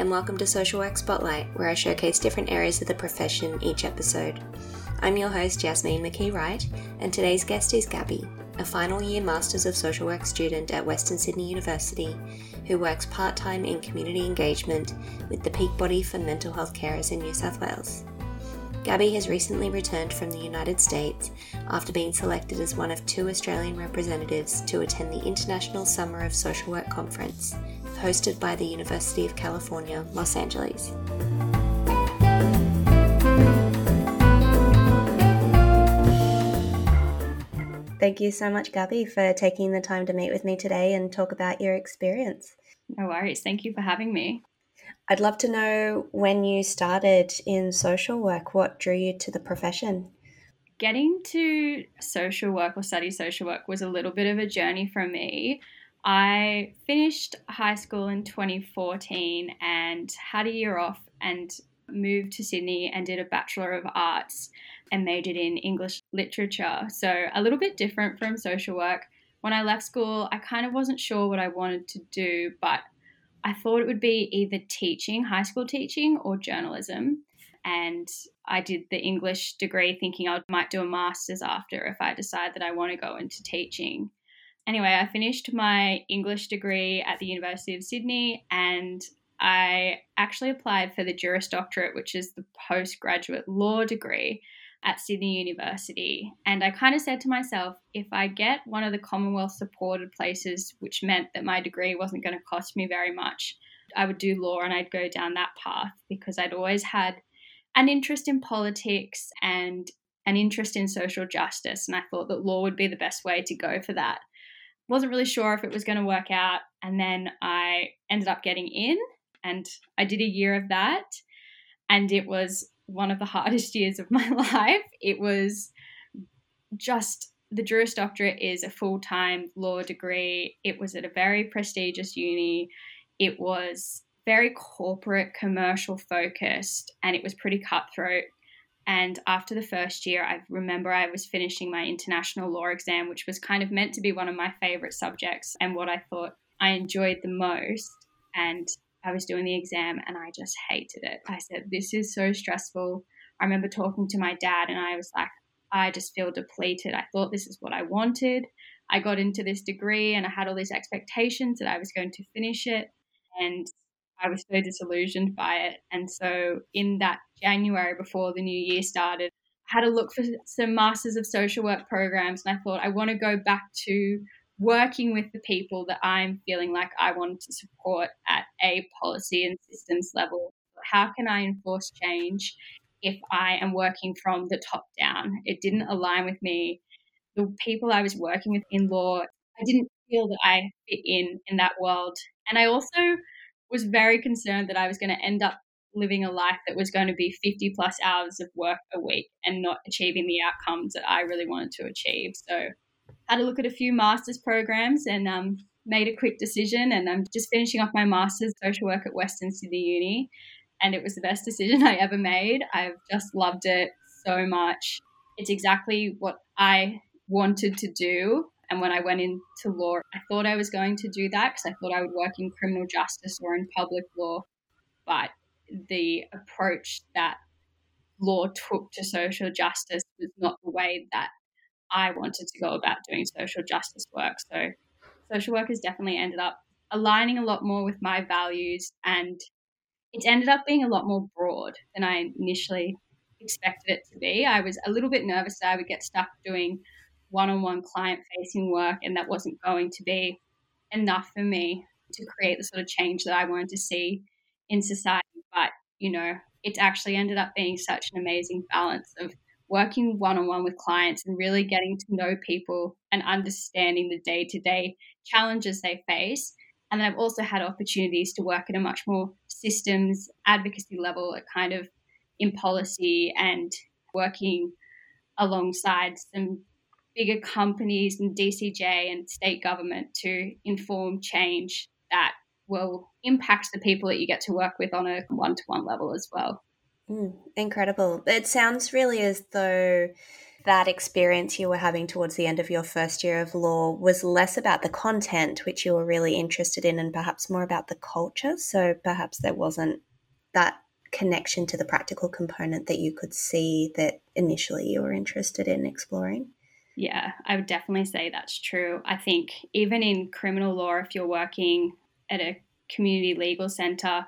and welcome to Social Work Spotlight, where I showcase different areas of the profession each episode. I'm your host, Jasmine McKee Wright, and today's guest is Gabby, a final year Masters of Social Work student at Western Sydney University who works part time in community engagement with the peak body for mental health carers in New South Wales. Gabby has recently returned from the United States after being selected as one of two Australian representatives to attend the International Summer of Social Work Conference, hosted by the University of California, Los Angeles. Thank you so much, Gabby, for taking the time to meet with me today and talk about your experience. No worries. Thank you for having me. I'd love to know when you started in social work, what drew you to the profession? Getting to social work or study social work was a little bit of a journey for me. I finished high school in 2014 and had a year off and moved to Sydney and did a Bachelor of Arts and majored in English literature. So, a little bit different from social work. When I left school, I kind of wasn't sure what I wanted to do, but I thought it would be either teaching, high school teaching, or journalism. And I did the English degree thinking I might do a master's after if I decide that I want to go into teaching. Anyway, I finished my English degree at the University of Sydney and I actually applied for the Juris Doctorate, which is the postgraduate law degree at Sydney University. And I kind of said to myself, if I get one of the Commonwealth supported places, which meant that my degree wasn't going to cost me very much, I would do law and I'd go down that path because I'd always had an interest in politics and an interest in social justice. And I thought that law would be the best way to go for that. Wasn't really sure if it was going to work out. And then I ended up getting in and I did a year of that. And it was one of the hardest years of my life. It was just the Juris Doctorate is a full time law degree. It was at a very prestigious uni. It was very corporate, commercial focused, and it was pretty cutthroat. And after the first year, I remember I was finishing my international law exam, which was kind of meant to be one of my favorite subjects and what I thought I enjoyed the most. And I was doing the exam and I just hated it. I said, This is so stressful. I remember talking to my dad and I was like, I just feel depleted. I thought this is what I wanted. I got into this degree and I had all these expectations that I was going to finish it. And I was so disillusioned by it. And so, in that January before the new year started, I had a look for some Masters of Social Work programs. And I thought, I want to go back to working with the people that I'm feeling like I want to support at a policy and systems level. How can I enforce change if I am working from the top down? It didn't align with me. The people I was working with in law, I didn't feel that I fit in in that world. And I also was very concerned that I was going to end up living a life that was going to be 50 plus hours of work a week and not achieving the outcomes that I really wanted to achieve. So had a look at a few master's programs and um, made a quick decision. And I'm just finishing off my master's social work at Western Sydney Uni. And it was the best decision I ever made. I've just loved it so much. It's exactly what I wanted to do. And when I went into law, I thought I was going to do that because I thought I would work in criminal justice or in public law. But the approach that law took to social justice was not the way that I wanted to go about doing social justice work. So, social work has definitely ended up aligning a lot more with my values, and it's ended up being a lot more broad than I initially expected it to be. I was a little bit nervous that I would get stuck doing one on one client facing work, and that wasn't going to be enough for me to create the sort of change that I wanted to see in society. But, you know, it's actually ended up being such an amazing balance of working one on one with clients and really getting to know people and understanding the day to day challenges they face. And then I've also had opportunities to work at a much more systems advocacy level, at kind of in policy and working alongside some bigger companies and DCJ and state government to inform change that will impact the people that you get to work with on a one to one level as well. Mm, incredible. It sounds really as though that experience you were having towards the end of your first year of law was less about the content, which you were really interested in, and perhaps more about the culture. So perhaps there wasn't that connection to the practical component that you could see that initially you were interested in exploring. Yeah, I would definitely say that's true. I think even in criminal law, if you're working at a community legal centre,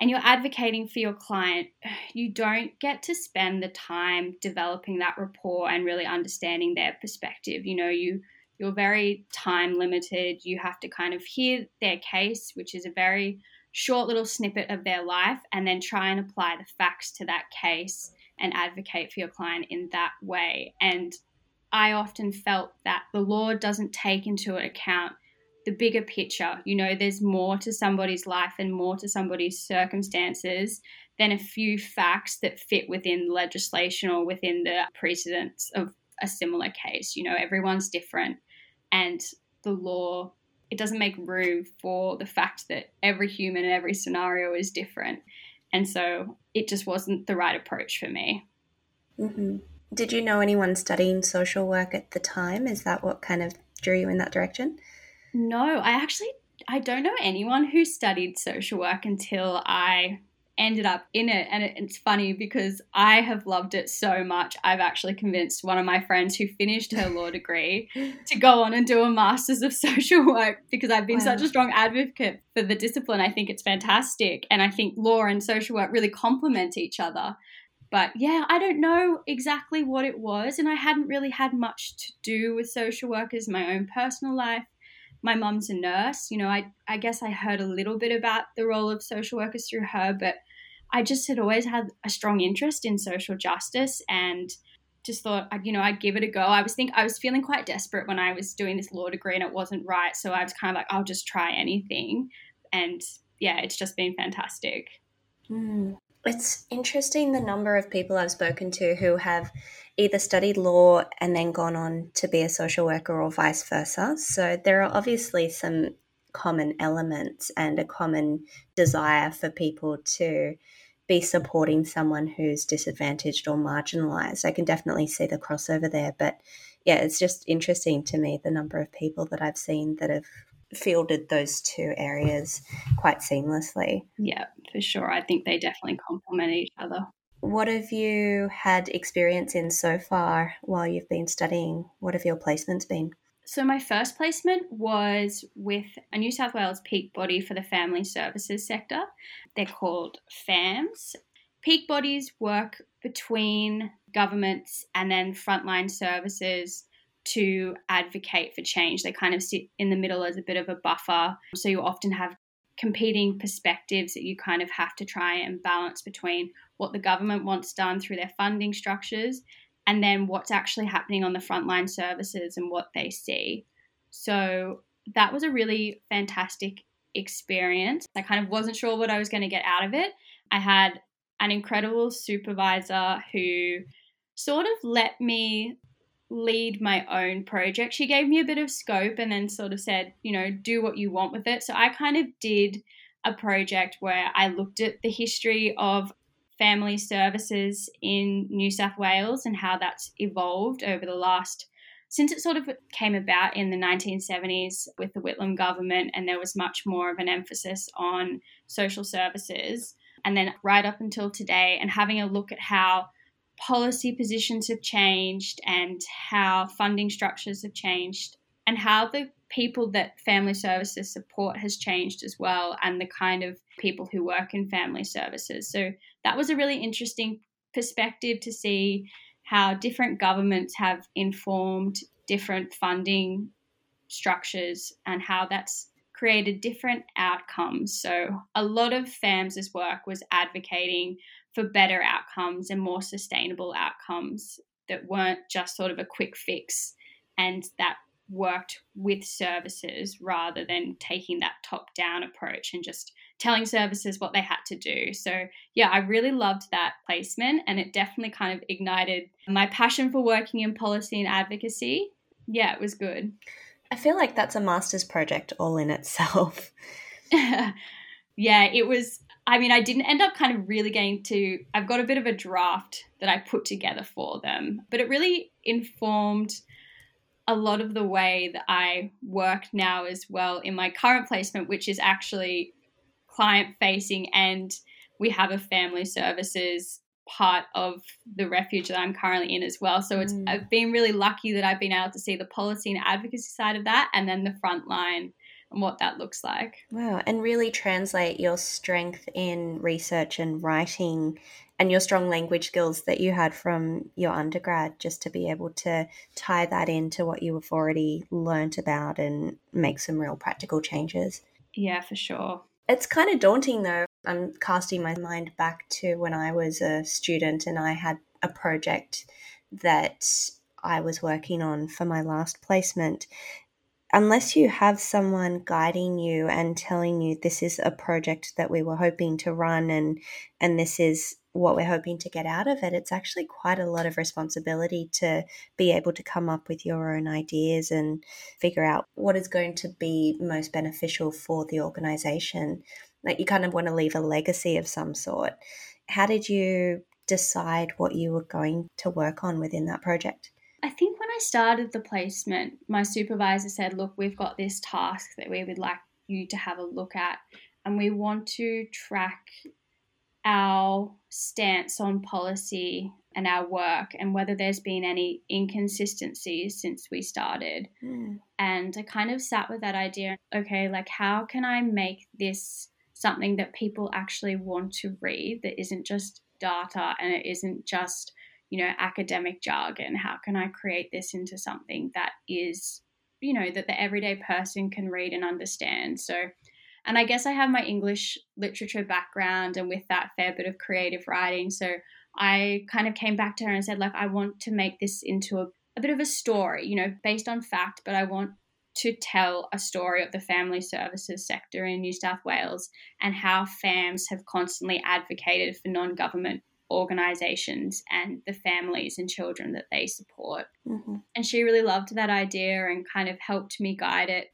and you're advocating for your client, you don't get to spend the time developing that rapport and really understanding their perspective. You know, you you're very time limited. You have to kind of hear their case, which is a very short little snippet of their life, and then try and apply the facts to that case and advocate for your client in that way. And I often felt that the law doesn't take into account the bigger picture. You know, there's more to somebody's life and more to somebody's circumstances than a few facts that fit within legislation or within the precedents of a similar case. You know, everyone's different, and the law it doesn't make room for the fact that every human and every scenario is different. And so it just wasn't the right approach for me. Mm-hmm. Did you know anyone studying social work at the time? Is that what kind of drew you in that direction? No, I actually I don't know anyone who studied social work until I ended up in it and it's funny because I have loved it so much. I've actually convinced one of my friends who finished her law degree to go on and do a masters of social work because I've been wow. such a strong advocate for the discipline. I think it's fantastic and I think law and social work really complement each other. But yeah, I don't know exactly what it was and I hadn't really had much to do with social workers, my own personal life my mum's a nurse. You know, I, I guess I heard a little bit about the role of social workers through her, but I just had always had a strong interest in social justice and just thought, you know, I'd give it a go. I was think I was feeling quite desperate when I was doing this law degree and it wasn't right. So I was kind of like, I'll just try anything. And yeah, it's just been fantastic. Mm. It's interesting the number of people I've spoken to who have either studied law and then gone on to be a social worker or vice versa. So there are obviously some common elements and a common desire for people to be supporting someone who's disadvantaged or marginalized. I can definitely see the crossover there. But yeah, it's just interesting to me the number of people that I've seen that have fielded those two areas quite seamlessly. Yeah, for sure. I think they definitely complement each other. What have you had experience in so far while you've been studying? What have your placements been? So, my first placement was with a New South Wales peak body for the family services sector. They're called FAMS. Peak bodies work between governments and then frontline services to advocate for change. They kind of sit in the middle as a bit of a buffer. So you often have competing perspectives that you kind of have to try and balance between what the government wants done through their funding structures and then what's actually happening on the frontline services and what they see. So that was a really fantastic experience. I kind of wasn't sure what I was going to get out of it. I had an incredible supervisor who sort of let me lead my own project. She gave me a bit of scope and then sort of said, you know, do what you want with it. So I kind of did a project where I looked at the history of family services in New South Wales and how that's evolved over the last since it sort of came about in the 1970s with the Whitlam government, and there was much more of an emphasis on social services. And then right up until today, and having a look at how policy positions have changed and how funding structures have changed and how the people that family services support has changed as well and the kind of people who work in family services. So that was a really interesting perspective to see how different governments have informed different funding structures and how that's created different outcomes. So a lot of FAMS's work was advocating for better outcomes and more sustainable outcomes that weren't just sort of a quick fix and that worked with services rather than taking that top down approach and just telling services what they had to do. So, yeah, I really loved that placement and it definitely kind of ignited my passion for working in policy and advocacy. Yeah, it was good. I feel like that's a master's project all in itself. yeah, it was I mean, I didn't end up kind of really getting to, I've got a bit of a draft that I put together for them, but it really informed a lot of the way that I work now as well in my current placement, which is actually client facing and we have a family services part of the refuge that I'm currently in as well. So it's mm. I've been really lucky that I've been able to see the policy and advocacy side of that and then the front line and what that looks like. Wow, and really translate your strength in research and writing and your strong language skills that you had from your undergrad just to be able to tie that into what you have already learnt about and make some real practical changes. Yeah, for sure. It's kind of daunting though. I'm casting my mind back to when I was a student and I had a project that I was working on for my last placement. Unless you have someone guiding you and telling you this is a project that we were hoping to run and and this is what we're hoping to get out of it, it's actually quite a lot of responsibility to be able to come up with your own ideas and figure out what is going to be most beneficial for the organization. Like you kind of want to leave a legacy of some sort. How did you decide what you were going to work on within that project? I think when I started the placement, my supervisor said, Look, we've got this task that we would like you to have a look at, and we want to track our stance on policy and our work and whether there's been any inconsistencies since we started. Mm. And I kind of sat with that idea okay, like, how can I make this something that people actually want to read that isn't just data and it isn't just, you know, academic jargon? How can I create this into something that is, you know, that the everyday person can read and understand? So, and I guess I have my English literature background and with that fair bit of creative writing. So I kind of came back to her and said, like, I want to make this into a, a bit of a story, you know, based on fact, but I want to tell a story of the family services sector in New South Wales and how FAMS have constantly advocated for non government organizations and the families and children that they support. Mm-hmm. And she really loved that idea and kind of helped me guide it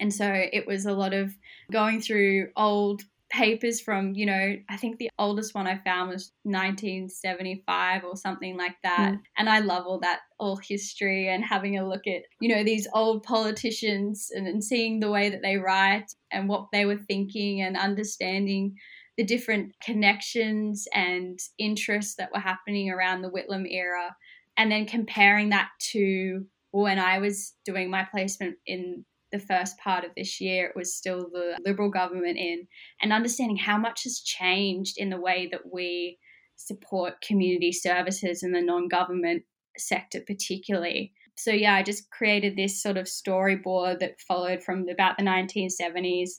and so it was a lot of going through old papers from, you know, I think the oldest one I found was 1975 or something like that. Mm. And I love all that, all history and having a look at, you know, these old politicians and, and seeing the way that they write and what they were thinking and understanding the different connections and interests that were happening around the Whitlam era. And then comparing that to when I was doing my placement in the first part of this year, it was still the Liberal government in, and understanding how much has changed in the way that we support community services and the non government sector, particularly. So, yeah, I just created this sort of storyboard that followed from about the 1970s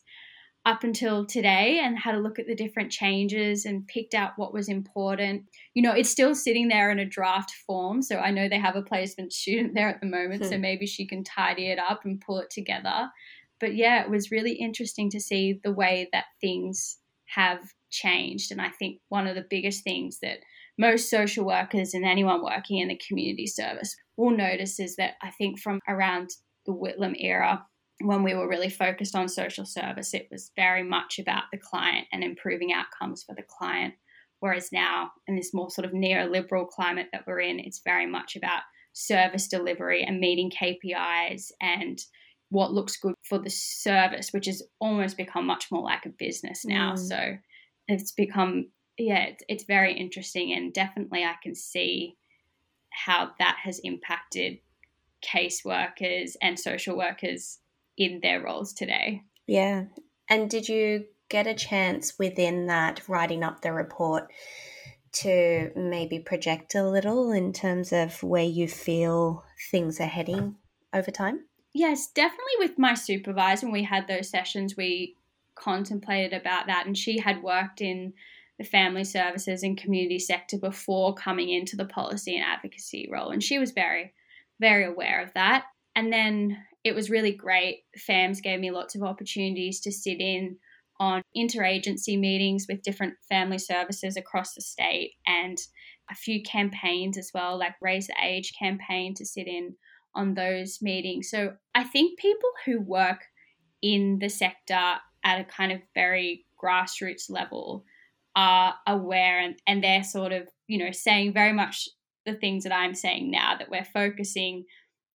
up until today and had a look at the different changes and picked out what was important. You know, it's still sitting there in a draft form. So I know they have a placement student there at the moment. Hmm. So maybe she can tidy it up and pull it together. But yeah, it was really interesting to see the way that things have changed. And I think one of the biggest things that most social workers and anyone working in the community service will notice is that I think from around the Whitlam era, when we were really focused on social service, it was very much about the client and improving outcomes for the client. Whereas now, in this more sort of neoliberal climate that we're in, it's very much about service delivery and meeting KPIs and what looks good for the service, which has almost become much more like a business now. Mm. So it's become, yeah, it's, it's very interesting. And definitely, I can see how that has impacted caseworkers and social workers in their roles today. Yeah. And did you get a chance within that writing up the report to maybe project a little in terms of where you feel things are heading over time? Yes, definitely with my supervisor when we had those sessions we contemplated about that and she had worked in the family services and community sector before coming into the policy and advocacy role and she was very very aware of that and then it was really great. FAMS gave me lots of opportunities to sit in on interagency meetings with different family services across the state and a few campaigns as well, like Raise the Age campaign to sit in on those meetings. So I think people who work in the sector at a kind of very grassroots level are aware and, and they're sort of, you know, saying very much the things that I'm saying now that we're focusing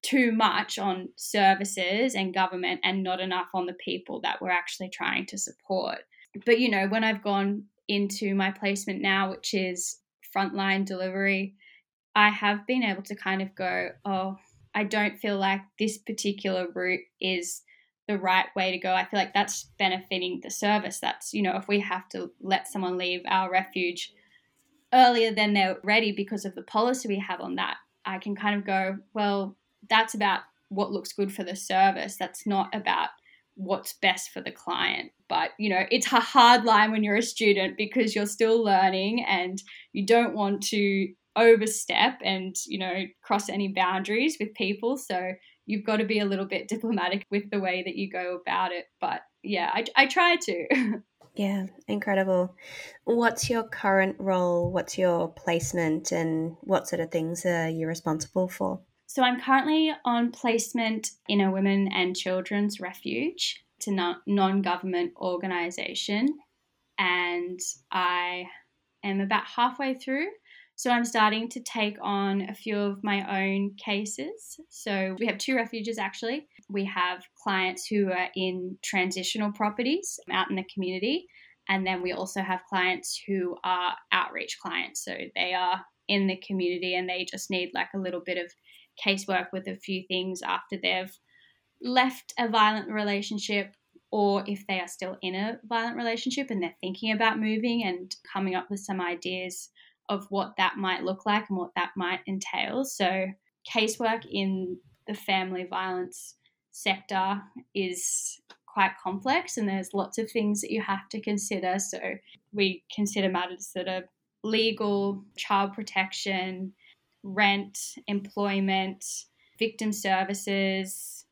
too much on services and government and not enough on the people that we're actually trying to support. But, you know, when I've gone into my placement now, which is frontline delivery, I have been able to kind of go, oh, I don't feel like this particular route is the right way to go. I feel like that's benefiting the service. That's, you know, if we have to let someone leave our refuge earlier than they're ready because of the policy we have on that, I can kind of go, well, that's about what looks good for the service. That's not about what's best for the client. But, you know, it's a hard line when you're a student because you're still learning and you don't want to overstep and, you know, cross any boundaries with people. So you've got to be a little bit diplomatic with the way that you go about it. But yeah, I, I try to. yeah, incredible. What's your current role? What's your placement? And what sort of things are you responsible for? So I'm currently on placement in a women and children's refuge. It's a non government organisation. And I am about halfway through. So I'm starting to take on a few of my own cases. So we have two refuges actually. We have clients who are in transitional properties out in the community. And then we also have clients who are outreach clients. So they are in the community and they just need like a little bit of casework with a few things after they've left a violent relationship or if they are still in a violent relationship and they're thinking about moving and coming up with some ideas of what that might look like and what that might entail. So, casework in the family violence sector is quite complex and there's lots of things that you have to consider. So, we consider matters that are legal, child protection, rent, employment, victim services,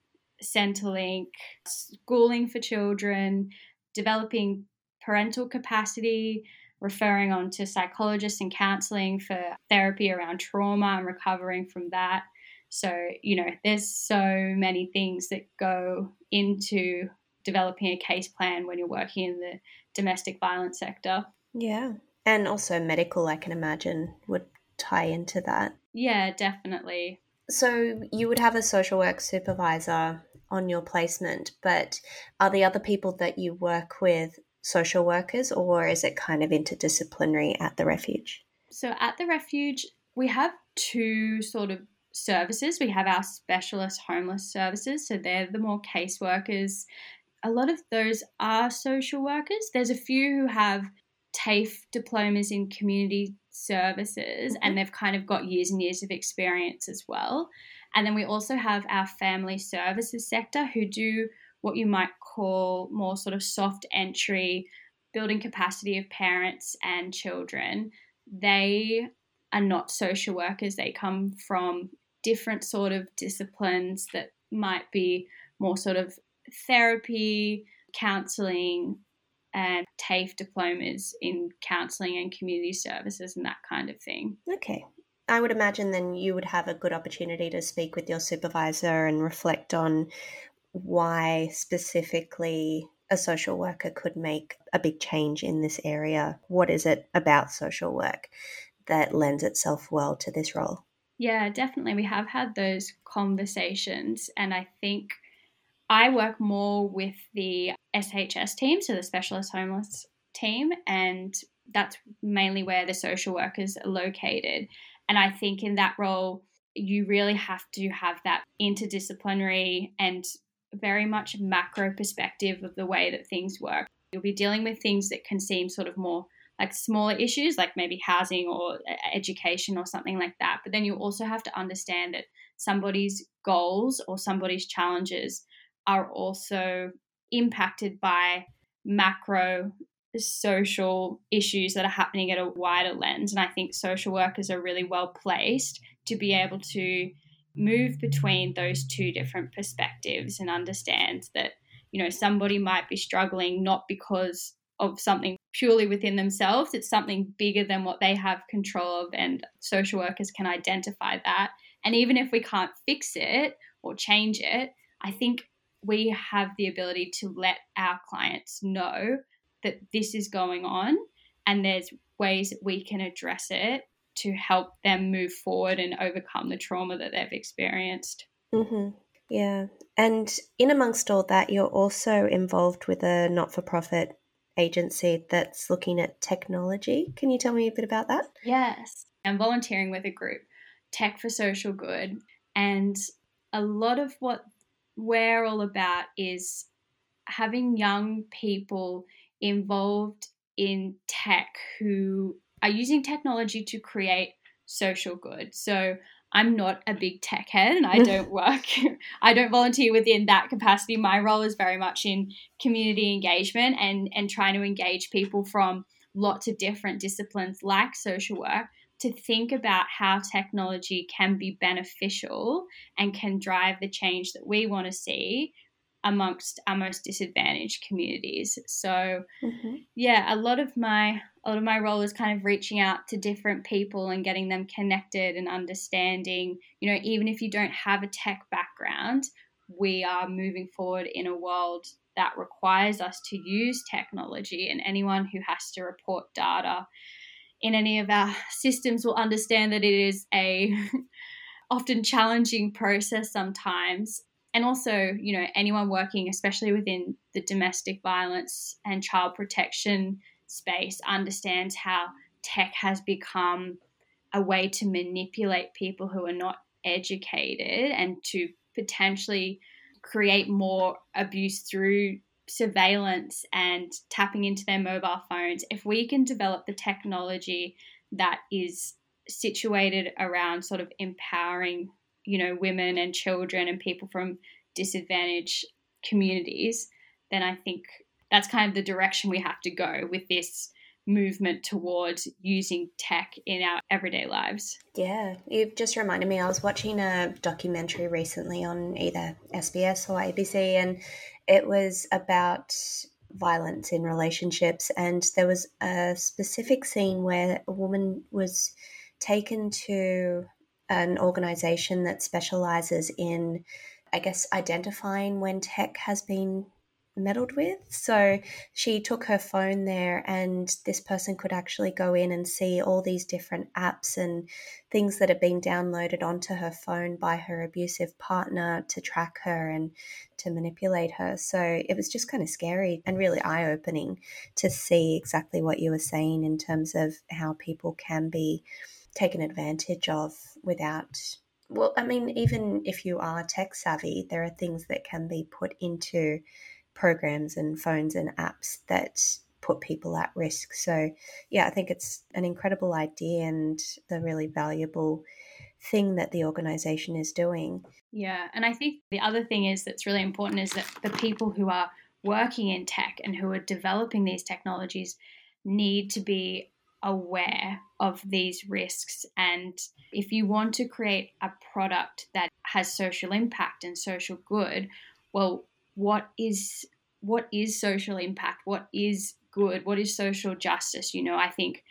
Centrelink, schooling for children, developing parental capacity, referring on to psychologists and counseling for therapy around trauma and recovering from that. So, you know, there's so many things that go into developing a case plan when you're working in the domestic violence sector. Yeah. And also medical, I can imagine, would tie into that. Yeah, definitely. So you would have a social work supervisor on your placement, but are the other people that you work with social workers or is it kind of interdisciplinary at the refuge? So at the refuge, we have two sort of services. We have our specialist homeless services, so they're the more caseworkers. A lot of those are social workers. There's a few who have TAFE diplomas in community services mm-hmm. and they've kind of got years and years of experience as well. And then we also have our family services sector who do what you might call more sort of soft entry, building capacity of parents and children. They are not social workers, they come from different sort of disciplines that might be more sort of therapy, counseling, and TAFE diplomas in counselling and community services and that kind of thing. Okay. I would imagine then you would have a good opportunity to speak with your supervisor and reflect on why specifically a social worker could make a big change in this area. What is it about social work that lends itself well to this role? Yeah, definitely. We have had those conversations, and I think I work more with the SHS team, so the Specialist Homeless team, and that's mainly where the social workers are located. And I think in that role, you really have to have that interdisciplinary and very much macro perspective of the way that things work. You'll be dealing with things that can seem sort of more like smaller issues, like maybe housing or education or something like that. But then you also have to understand that somebody's goals or somebody's challenges are also impacted by macro social issues that are happening at a wider lens. And I think social workers are really well placed to be able to move between those two different perspectives and understand that, you know, somebody might be struggling not because of something purely within themselves, it's something bigger than what they have control of. And social workers can identify that. And even if we can't fix it or change it, I think we have the ability to let our clients know that this is going on and there's ways that we can address it to help them move forward and overcome the trauma that they've experienced. Mm-hmm. Yeah. And in amongst all that, you're also involved with a not for profit agency that's looking at technology. Can you tell me a bit about that? Yes. I'm volunteering with a group, Tech for Social Good. And a lot of what we're all about is having young people involved in tech who are using technology to create social good. So I'm not a big tech head and I don't work, I don't volunteer within that capacity. My role is very much in community engagement and, and trying to engage people from lots of different disciplines like social work to think about how technology can be beneficial and can drive the change that we want to see amongst our most disadvantaged communities. So mm-hmm. yeah, a lot of my a lot of my role is kind of reaching out to different people and getting them connected and understanding, you know, even if you don't have a tech background, we are moving forward in a world that requires us to use technology and anyone who has to report data in any of our systems will understand that it is a often challenging process sometimes. And also you know anyone working especially within the domestic violence and child protection space understands how tech has become a way to manipulate people who are not educated and to potentially create more abuse through surveillance and tapping into their mobile phones if we can develop the technology that is situated around sort of empowering you know women and children and people from disadvantaged communities, then I think that's kind of the direction we have to go with this movement towards using tech in our everyday lives. Yeah, you've just reminded me. I was watching a documentary recently on either SBS or ABC, and it was about violence in relationships. And there was a specific scene where a woman was taken to an organization that specializes in, I guess, identifying when tech has been meddled with. So she took her phone there, and this person could actually go in and see all these different apps and things that have been downloaded onto her phone by her abusive partner to track her and to manipulate her. So it was just kind of scary and really eye opening to see exactly what you were saying in terms of how people can be taken advantage of without well i mean even if you are tech savvy there are things that can be put into programs and phones and apps that put people at risk so yeah i think it's an incredible idea and the really valuable thing that the organization is doing yeah and i think the other thing is that's really important is that the people who are working in tech and who are developing these technologies need to be aware of these risks. And if you want to create a product that has social impact and social good, well, what is what is social impact? What is good? What is social justice? You know, I think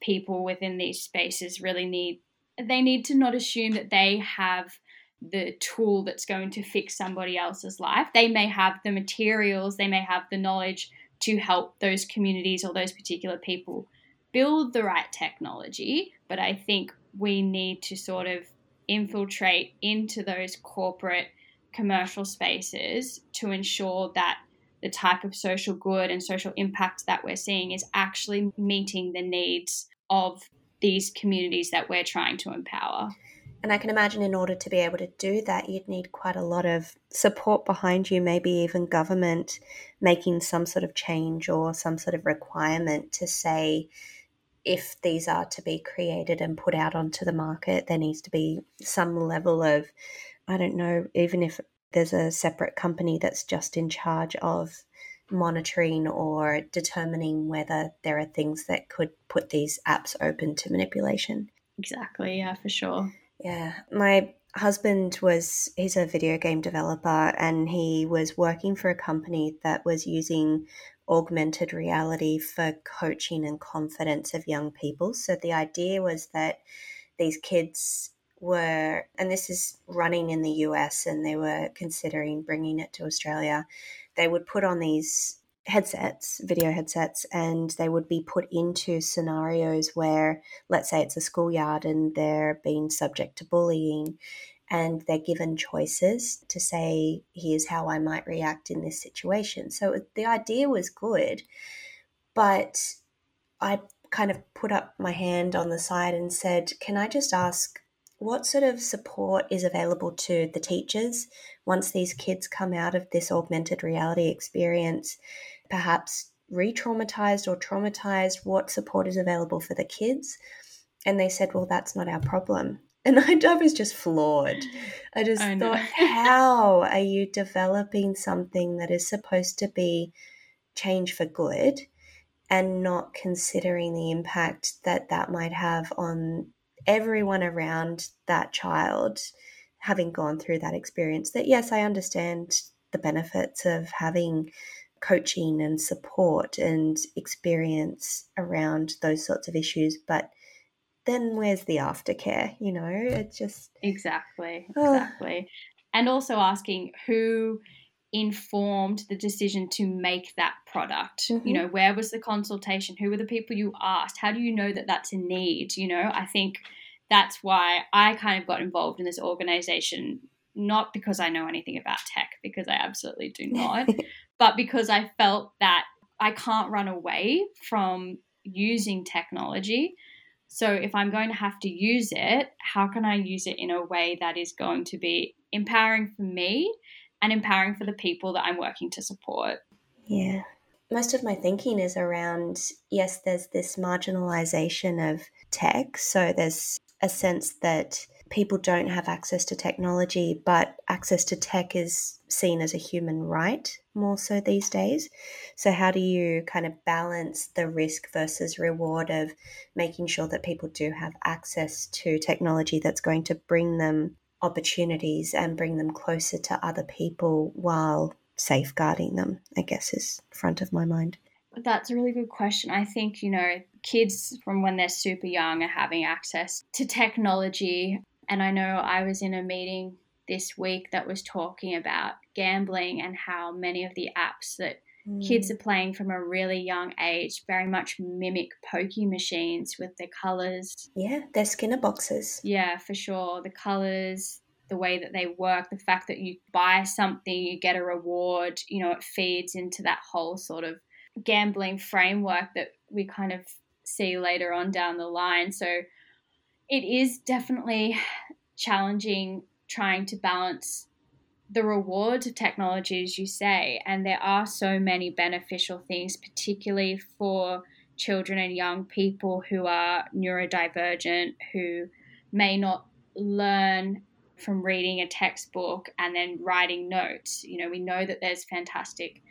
people within these spaces really need they need to not assume that they have the tool that's going to fix somebody else's life. They may have the materials, they may have the knowledge to help those communities or those particular people build the right technology, but I think we need to sort of infiltrate into those corporate commercial spaces to ensure that the type of social good and social impact that we're seeing is actually meeting the needs of these communities that we're trying to empower. And I can imagine in order to be able to do that, you'd need quite a lot of support behind you, maybe even government making some sort of change or some sort of requirement to say, if these are to be created and put out onto the market, there needs to be some level of, I don't know, even if there's a separate company that's just in charge of monitoring or determining whether there are things that could put these apps open to manipulation. Exactly, yeah, for sure. Yeah. My husband was he's a video game developer and he was working for a company that was using augmented reality for coaching and confidence of young people. So the idea was that these kids were, and this is running in the US, and they were considering bringing it to Australia. They would put on these headsets, video headsets, and they would be put into scenarios where, let's say, it's a schoolyard and they're being subject to bullying, and they're given choices to say, here's how I might react in this situation. So the idea was good, but I kind of put up my hand on the side and said, Can I just ask what sort of support is available to the teachers once these kids come out of this augmented reality experience, perhaps re traumatized or traumatized? What support is available for the kids? And they said, Well, that's not our problem. And I, I was just floored. I just I thought, how are you developing something that is supposed to be change for good and not considering the impact that that might have on everyone around that child having gone through that experience? That, yes, I understand the benefits of having coaching and support and experience around those sorts of issues, but then where's the aftercare? You know, it just exactly, exactly, and also asking who informed the decision to make that product. Mm-hmm. you know where was the consultation? Who were the people you asked? How do you know that that's a need? You know i think that's why i kind of got involved in this organization not because i know anything about tech because i absolutely do not but because i felt that i can't run away from using technology. So if I'm going to have to use it, how can I use it in a way that is going to be empowering for me and empowering for the people that I'm working to support? Yeah. Most of my thinking is around yes, there's this marginalization of tech. So there's a sense that people don't have access to technology, but access to tech is seen as a human right more so these days. So, how do you kind of balance the risk versus reward of making sure that people do have access to technology that's going to bring them opportunities and bring them closer to other people while safeguarding them? I guess is front of my mind. That's a really good question. I think, you know, kids from when they're super young are having access to technology and I know I was in a meeting this week that was talking about gambling and how many of the apps that mm. kids are playing from a really young age very much mimic pokey machines with the colors. Yeah, they're Skinner boxes. Yeah, for sure. The colors, the way that they work, the fact that you buy something, you get a reward, you know, it feeds into that whole sort of gambling framework that we kind of see later on down the line. So it is definitely challenging trying to balance the rewards of technology, as you say, and there are so many beneficial things, particularly for children and young people who are neurodivergent, who may not learn from reading a textbook and then writing notes. You know, we know that there's fantastic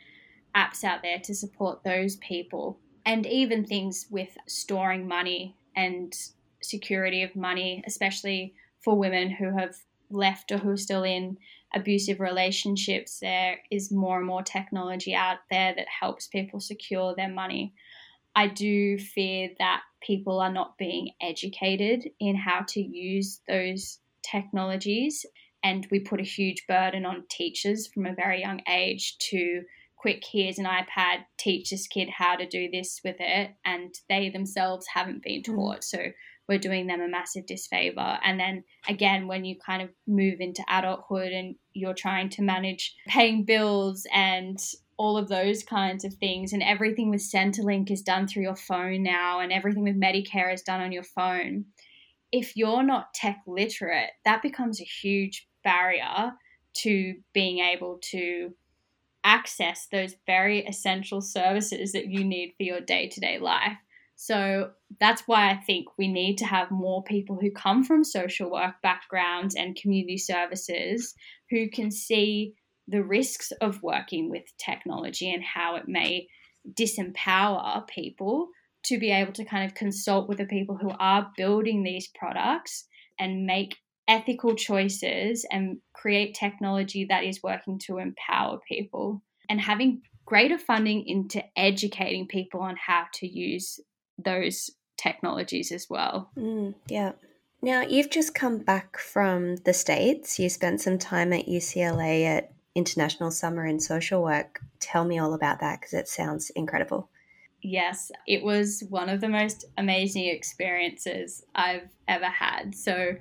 apps out there to support those people, and even things with storing money and security of money, especially for women who have left or who are still in abusive relationships. There is more and more technology out there that helps people secure their money. I do fear that people are not being educated in how to use those technologies. And we put a huge burden on teachers from a very young age to quick, here's an iPad, teach this kid how to do this with it. And they themselves haven't been mm. taught. So we're doing them a massive disfavor. And then again, when you kind of move into adulthood and you're trying to manage paying bills and all of those kinds of things, and everything with Centrelink is done through your phone now, and everything with Medicare is done on your phone. If you're not tech literate, that becomes a huge barrier to being able to access those very essential services that you need for your day to day life. So that's why I think we need to have more people who come from social work backgrounds and community services who can see the risks of working with technology and how it may disempower people to be able to kind of consult with the people who are building these products and make ethical choices and create technology that is working to empower people. And having greater funding into educating people on how to use those technologies as well. Mm, yeah. Now, you've just come back from the States. You spent some time at UCLA at International Summer in Social Work. Tell me all about that because it sounds incredible. Yes, it was one of the most amazing experiences I've ever had. So,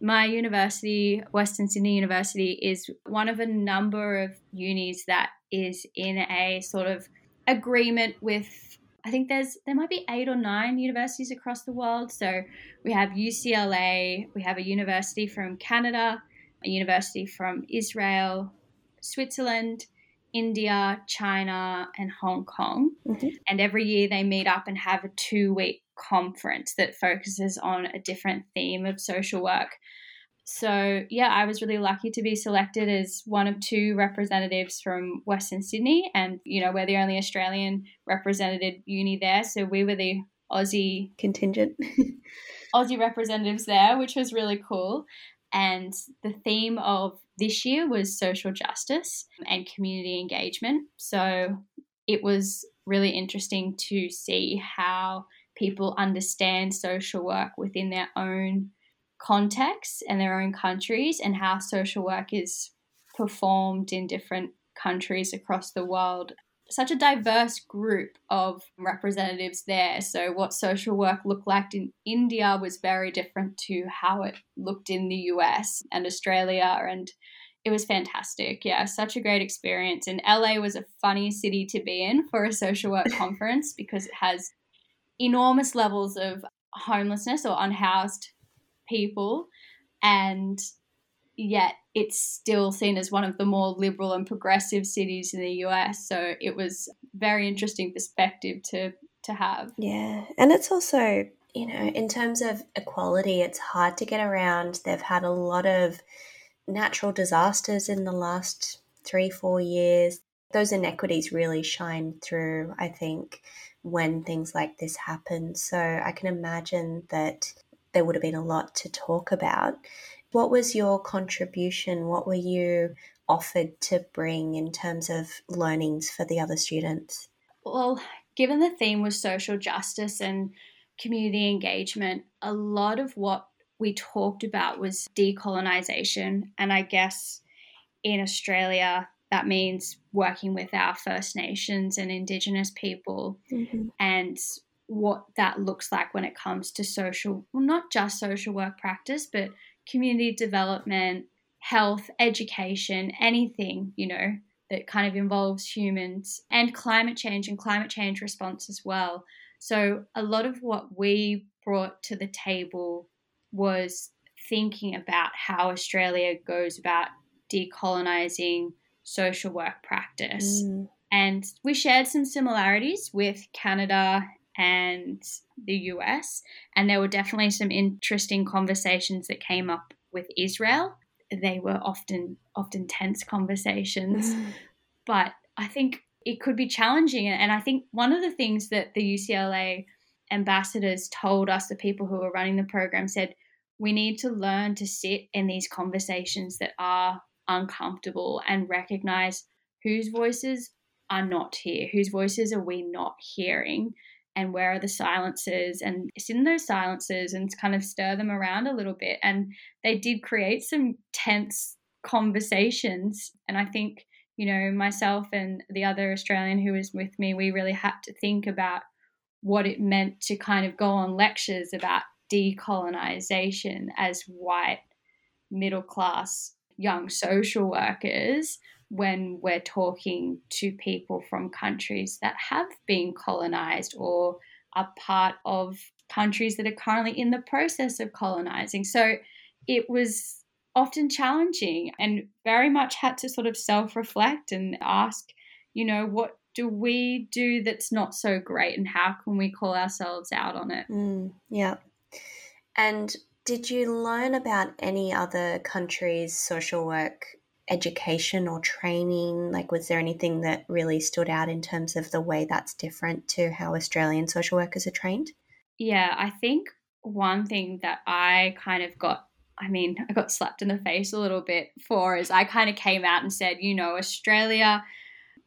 my university, Western Sydney University, is one of a number of unis that is in a sort of agreement with I think there's there might be eight or nine universities across the world. So we have UCLA, we have a university from Canada, a university from Israel, Switzerland, India, China, and Hong Kong. Mm-hmm. And every year they meet up and have a two week conference that focuses on a different theme of social work. So, yeah, I was really lucky to be selected as one of two representatives from Western Sydney. And, you know, we're the only Australian represented uni there. So we were the Aussie contingent, Aussie representatives there, which was really cool. And the theme of this year was social justice and community engagement. So it was really interesting to see how people understand social work within their own contexts and their own countries and how social work is performed in different countries across the world. Such a diverse group of representatives there. So, what social work looked like in India was very different to how it looked in the US and Australia. And it was fantastic. Yeah, such a great experience. And LA was a funny city to be in for a social work conference because it has enormous levels of homelessness or unhoused people and yet it's still seen as one of the more liberal and progressive cities in the US so it was very interesting perspective to to have. Yeah and it's also you know in terms of equality it's hard to get around. They've had a lot of natural disasters in the last 3 4 years. Those inequities really shine through i think when things like this happen. So i can imagine that there would have been a lot to talk about. What was your contribution? What were you offered to bring in terms of learnings for the other students? Well, given the theme was social justice and community engagement, a lot of what we talked about was decolonization. And I guess in Australia, that means working with our First Nations and Indigenous people mm-hmm. and what that looks like when it comes to social, well, not just social work practice, but community development, health, education, anything, you know, that kind of involves humans and climate change and climate change response as well. So, a lot of what we brought to the table was thinking about how Australia goes about decolonizing social work practice. Mm. And we shared some similarities with Canada and the US. And there were definitely some interesting conversations that came up with Israel. They were often often tense conversations. Mm. but I think it could be challenging. And I think one of the things that the UCLA ambassadors told us, the people who were running the program, said, we need to learn to sit in these conversations that are uncomfortable and recognize whose voices are not here, whose voices are we not hearing, and where are the silences and sit in those silences and kind of stir them around a little bit. And they did create some tense conversations. And I think, you know, myself and the other Australian who was with me, we really had to think about what it meant to kind of go on lectures about decolonization as white, middle class, young social workers when we're talking to people from countries that have been colonized or are part of countries that are currently in the process of colonizing. So it was often challenging and very much had to sort of self reflect and ask, you know, what do we do that's not so great and how can we call ourselves out on it? Mm, yeah. And did you learn about any other countries' social work education or training? Like, was there anything that really stood out in terms of the way that's different to how Australian social workers are trained? Yeah, I think one thing that I kind of got I mean, I got slapped in the face a little bit for is I kind of came out and said, you know, Australia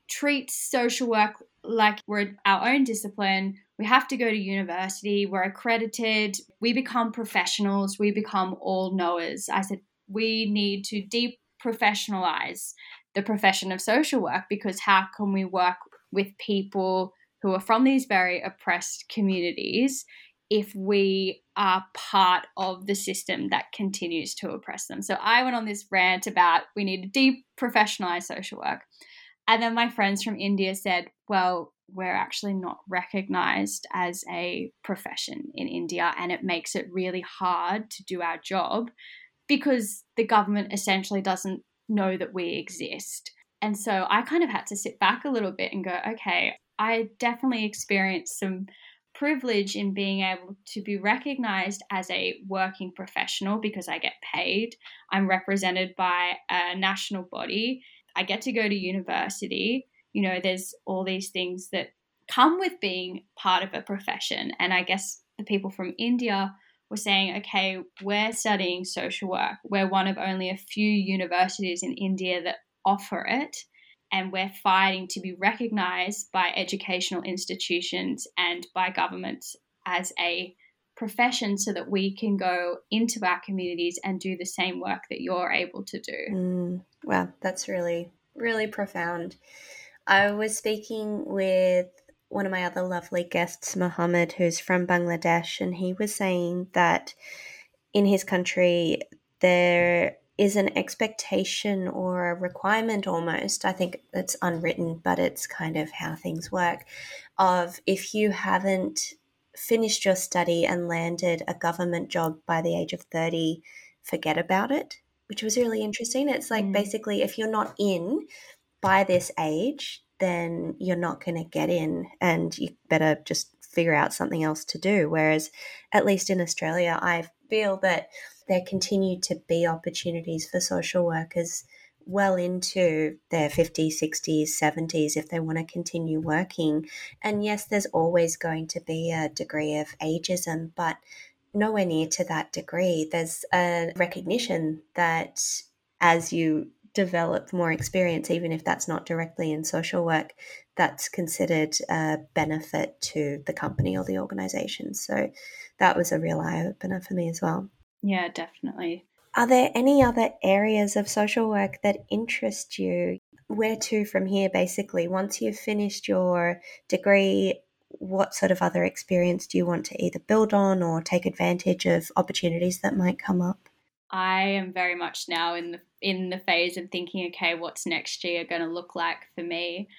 treats social work like we're our own discipline. We have to go to university, we're accredited, we become professionals, we become all knowers. I said, we need to deep professionalize the profession of social work because how can we work with people who are from these very oppressed communities if we are part of the system that continues to oppress them. So I went on this rant about we need to deprofessionalize social work. And then my friends from India said, well, we're actually not recognized as a profession in India, and it makes it really hard to do our job because the government essentially doesn't know that we exist. And so I kind of had to sit back a little bit and go, okay, I definitely experienced some privilege in being able to be recognized as a working professional because I get paid. I'm represented by a national body. I get to go to university. You know, there's all these things that come with being part of a profession. And I guess the people from India were saying, okay, we're studying social work. We're one of only a few universities in India that offer it and we're fighting to be recognized by educational institutions and by governments as a profession so that we can go into our communities and do the same work that you're able to do. Mm, wow, that's really, really profound. I was speaking with one of my other lovely guests, Mohammed, who's from Bangladesh, and he was saying that in his country, there is an expectation or a requirement almost. I think it's unwritten, but it's kind of how things work. Of if you haven't finished your study and landed a government job by the age of 30, forget about it, which was really interesting. It's like mm. basically if you're not in by this age, then you're not going to get in and you better just figure out something else to do. Whereas, at least in Australia, I feel that there continue to be opportunities for social workers well into their 50s, 60s, 70s if they want to continue working. And yes, there's always going to be a degree of ageism, but nowhere near to that degree. There's a recognition that as you develop more experience, even if that's not directly in social work, that's considered a benefit to the company or the organization. So that was a real eye opener for me as well. Yeah, definitely. Are there any other areas of social work that interest you? Where to from here, basically? Once you've finished your degree, what sort of other experience do you want to either build on or take advantage of opportunities that might come up? I am very much now in the in the phase of thinking, okay, what's next year going to look like for me?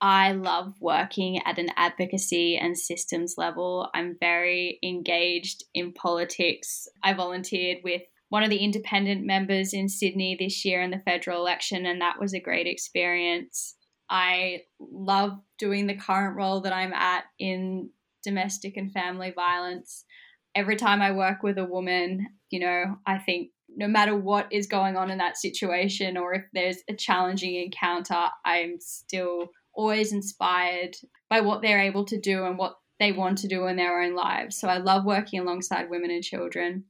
I love working at an advocacy and systems level. I'm very engaged in politics. I volunteered with one of the independent members in Sydney this year in the federal election, and that was a great experience. I love doing the current role that I'm at in domestic and family violence. Every time I work with a woman, you know, I think no matter what is going on in that situation or if there's a challenging encounter, I'm still always inspired by what they're able to do and what they want to do in their own lives. So I love working alongside women and children.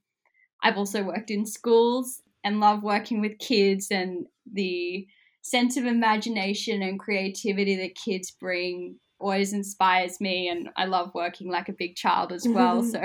I've also worked in schools and love working with kids and the sense of imagination and creativity that kids bring always inspires me and I love working like a big child as well. so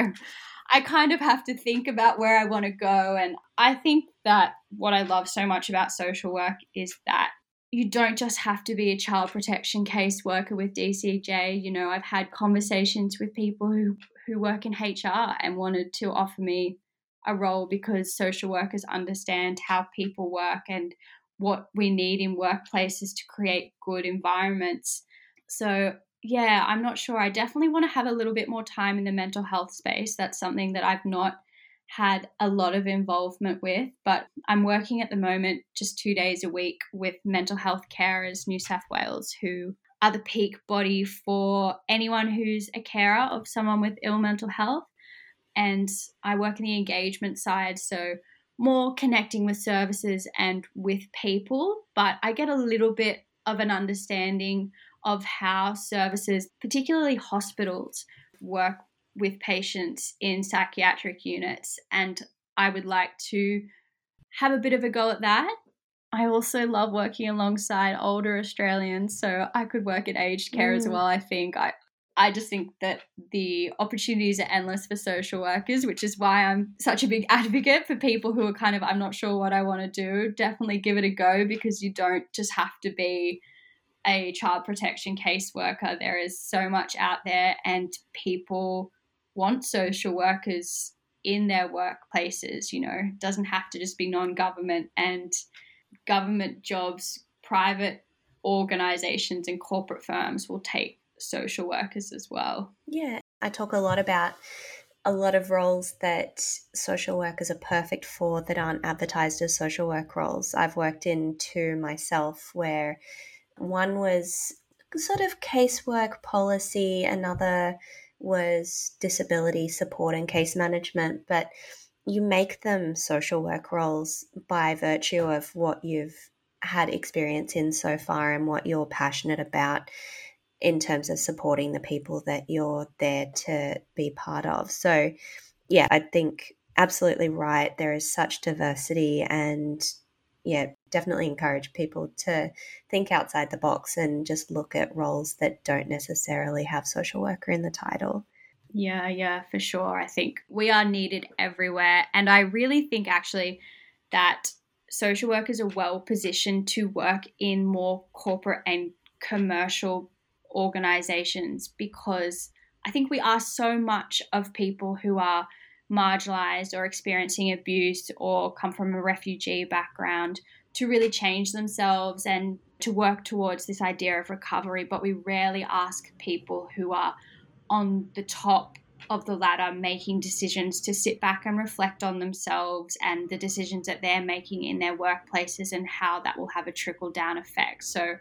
I kind of have to think about where I want to go and I think that what I love so much about social work is that you don't just have to be a child protection caseworker with DCJ. You know, I've had conversations with people who, who work in HR and wanted to offer me a role because social workers understand how people work and what we need in workplaces to create good environments. So, yeah, I'm not sure. I definitely want to have a little bit more time in the mental health space. That's something that I've not had a lot of involvement with, but I'm working at the moment just two days a week with Mental Health Carers New South Wales, who are the peak body for anyone who's a carer of someone with ill mental health. And I work in the engagement side, so more connecting with services and with people, but I get a little bit of an understanding of how services, particularly hospitals, work with patients in psychiatric units, and I would like to have a bit of a go at that. I also love working alongside older Australians, so I could work in aged care mm. as well. I think I I just think that the opportunities are endless for social workers, which is why I'm such a big advocate for people who are kind of, I'm not sure what I want to do. Definitely give it a go because you don't just have to be a child protection caseworker. There is so much out there, and people want social workers in their workplaces. You know, it doesn't have to just be non government and government jobs, private organizations, and corporate firms will take social workers as well. Yeah, I talk a lot about a lot of roles that social workers are perfect for that aren't advertised as social work roles. I've worked in two myself where one was sort of casework policy, another was disability support and case management, but you make them social work roles by virtue of what you've had experience in so far and what you're passionate about in terms of supporting the people that you're there to be part of. So, yeah, I think absolutely right. There is such diversity, and yeah, definitely encourage people to think outside the box and just look at roles that don't necessarily have social worker in the title. Yeah, yeah, for sure. I think we are needed everywhere. And I really think actually that social workers are well positioned to work in more corporate and commercial organizations because I think we ask so much of people who are marginalized or experiencing abuse or come from a refugee background to really change themselves and to work towards this idea of recovery. But we rarely ask people who are on the top of the ladder making decisions to sit back and reflect on themselves and the decisions that they're making in their workplaces and how that will have a trickle down effect. So,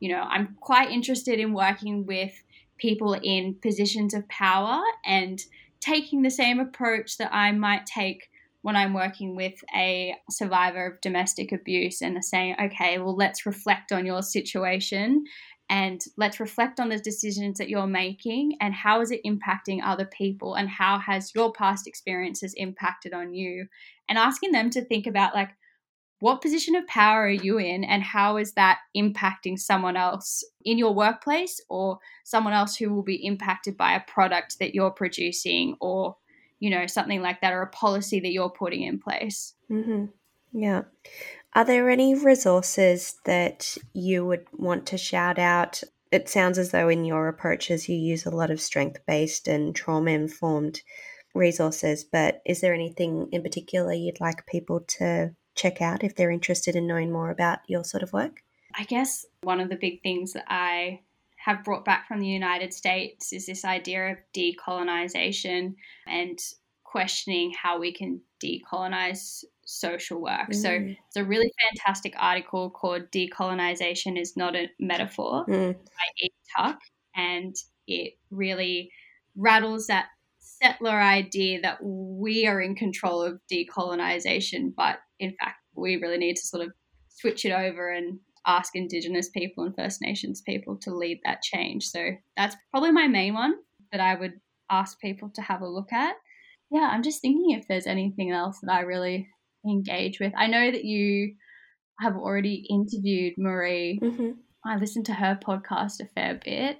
you know, I'm quite interested in working with people in positions of power and taking the same approach that I might take when I'm working with a survivor of domestic abuse and saying, okay, well, let's reflect on your situation and let's reflect on the decisions that you're making and how is it impacting other people and how has your past experiences impacted on you? And asking them to think about like what position of power are you in and how is that impacting someone else in your workplace or someone else who will be impacted by a product that you're producing or you know something like that or a policy that you're putting in place? Mm-hmm. yeah. Are there any resources that you would want to shout out? It sounds as though in your approaches you use a lot of strength based and trauma informed resources but is there anything in particular you'd like people to check out if they're interested in knowing more about your sort of work? I guess one of the big things that I have brought back from the United States is this idea of decolonization and questioning how we can decolonize social work. Mm. So it's a really fantastic article called Decolonization is Not a Metaphor mm. by E. Tuck. And it really rattles that settler idea that we are in control of decolonization, but in fact, we really need to sort of switch it over and ask Indigenous people and First Nations people to lead that change. So that's probably my main one that I would ask people to have a look at. Yeah, I'm just thinking if there's anything else that I really engage with. I know that you have already interviewed Marie. Mm-hmm. I listened to her podcast a fair bit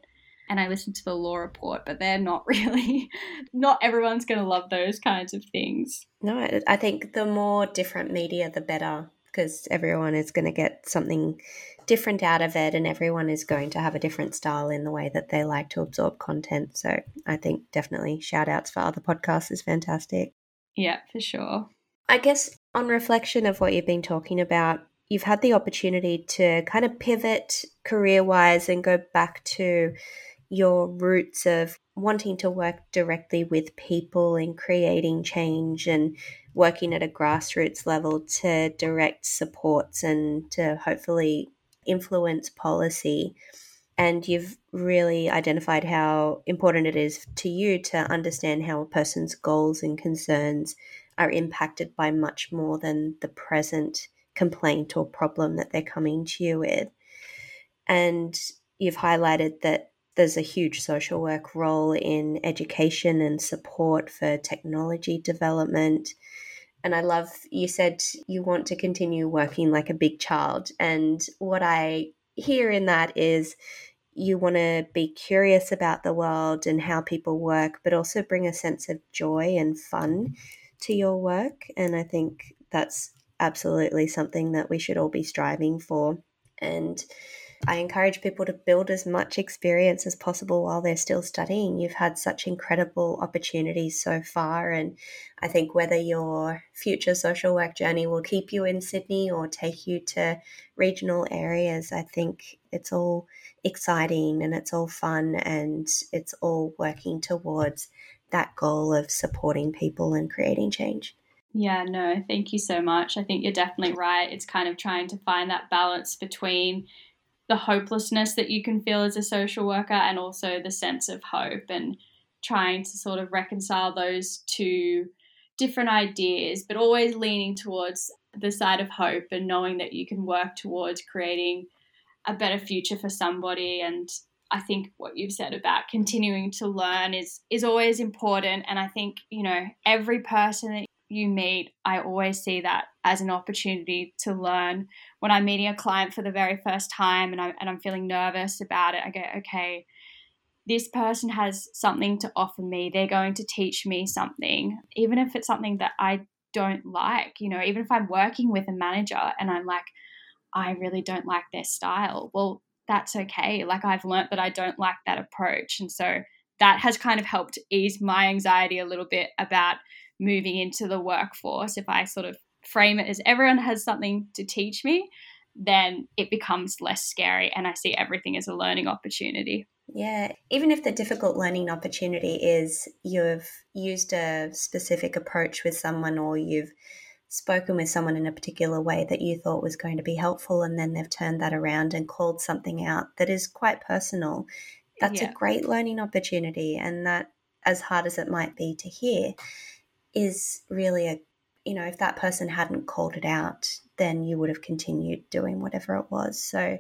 and I listen to the law report, but they're not really, not everyone's going to love those kinds of things. No, I think the more different media, the better, because everyone is going to get something different out of it, and everyone is going to have a different style in the way that they like to absorb content. So I think definitely shout outs for other podcasts is fantastic. Yeah, for sure. I guess on reflection of what you've been talking about, you've had the opportunity to kind of pivot career wise and go back to your roots of wanting to work directly with people and creating change and working at a grassroots level to direct supports and to hopefully influence policy. And you've really identified how important it is to you to understand how a person's goals and concerns are impacted by much more than the present complaint or problem that they're coming to you with. And you've highlighted that there's a huge social work role in education and support for technology development. And I love you said you want to continue working like a big child. And what I hear in that is you want to be curious about the world and how people work, but also bring a sense of joy and fun to your work. And I think that's absolutely something that we should all be striving for. And I encourage people to build as much experience as possible while they're still studying. You've had such incredible opportunities so far, and I think whether your future social work journey will keep you in Sydney or take you to regional areas, I think it's all exciting and it's all fun and it's all working towards that goal of supporting people and creating change. Yeah, no, thank you so much. I think you're definitely right. It's kind of trying to find that balance between the hopelessness that you can feel as a social worker and also the sense of hope and trying to sort of reconcile those two different ideas, but always leaning towards the side of hope and knowing that you can work towards creating a better future for somebody. And I think what you've said about continuing to learn is is always important. And I think you know every person that you meet, I always see that as an opportunity to learn. When I'm meeting a client for the very first time and, I'm, and I'm feeling nervous about it, I go, okay, this person has something to offer me. They're going to teach me something, even if it's something that I don't like. You know, even if I'm working with a manager and I'm like, I really don't like their style. Well, that's okay. Like I've learned that I don't like that approach. And so that has kind of helped ease my anxiety a little bit about moving into the workforce, if I sort of frame it as everyone has something to teach me, then it becomes less scary and I see everything as a learning opportunity. Yeah, even if the difficult learning opportunity is you've used a specific approach with someone or you've spoken with someone in a particular way that you thought was going to be helpful and then they've turned that around and called something out that is quite personal. That's yeah. a great learning opportunity and that as hard as it might be to hear, is really a you know if that person hadn't called it out then you would have continued doing whatever it was. So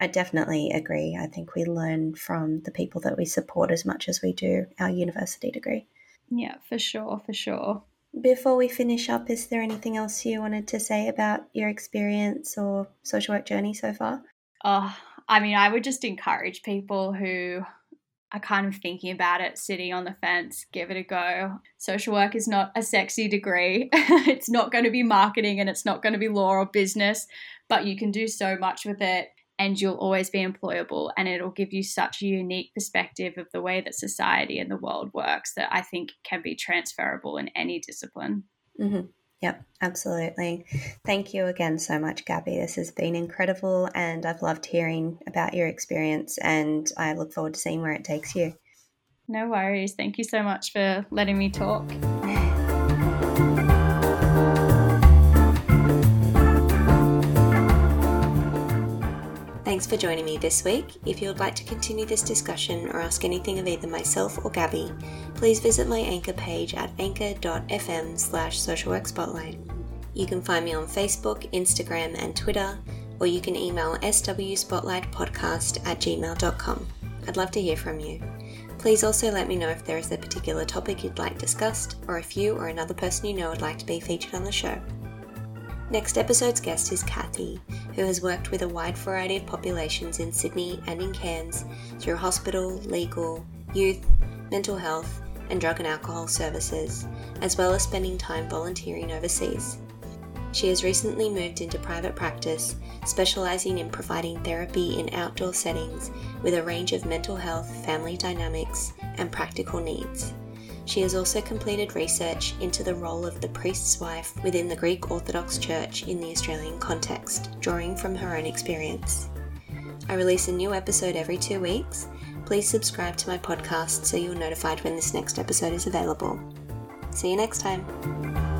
i definitely agree. I think we learn from the people that we support as much as we do our university degree. Yeah for sure for sure. Before we finish up is there anything else you wanted to say about your experience or social work journey so far? Oh i mean i would just encourage people who are kind of thinking about it, sitting on the fence, give it a go. Social work is not a sexy degree. it's not going to be marketing and it's not going to be law or business, but you can do so much with it and you'll always be employable and it'll give you such a unique perspective of the way that society and the world works that I think can be transferable in any discipline. Mm-hmm. Yep, absolutely. Thank you again so much, Gabby. This has been incredible, and I've loved hearing about your experience, and I look forward to seeing where it takes you. No worries. Thank you so much for letting me talk. Thanks for joining me this week. If you would like to continue this discussion or ask anything of either myself or Gabby, please visit my anchor page at anchor.fm slash socialworkspotlight. You can find me on Facebook, Instagram, and Twitter, or you can email swspotlightpodcast at gmail.com. I'd love to hear from you. Please also let me know if there is a particular topic you'd like discussed, or if you or another person you know would like to be featured on the show. Next episode's guest is Kathy, who has worked with a wide variety of populations in Sydney and in Cairns through hospital, legal, youth, mental health, and drug and alcohol services, as well as spending time volunteering overseas. She has recently moved into private practice, specialising in providing therapy in outdoor settings with a range of mental health, family dynamics, and practical needs. She has also completed research into the role of the priest's wife within the Greek Orthodox Church in the Australian context, drawing from her own experience. I release a new episode every two weeks. Please subscribe to my podcast so you're notified when this next episode is available. See you next time.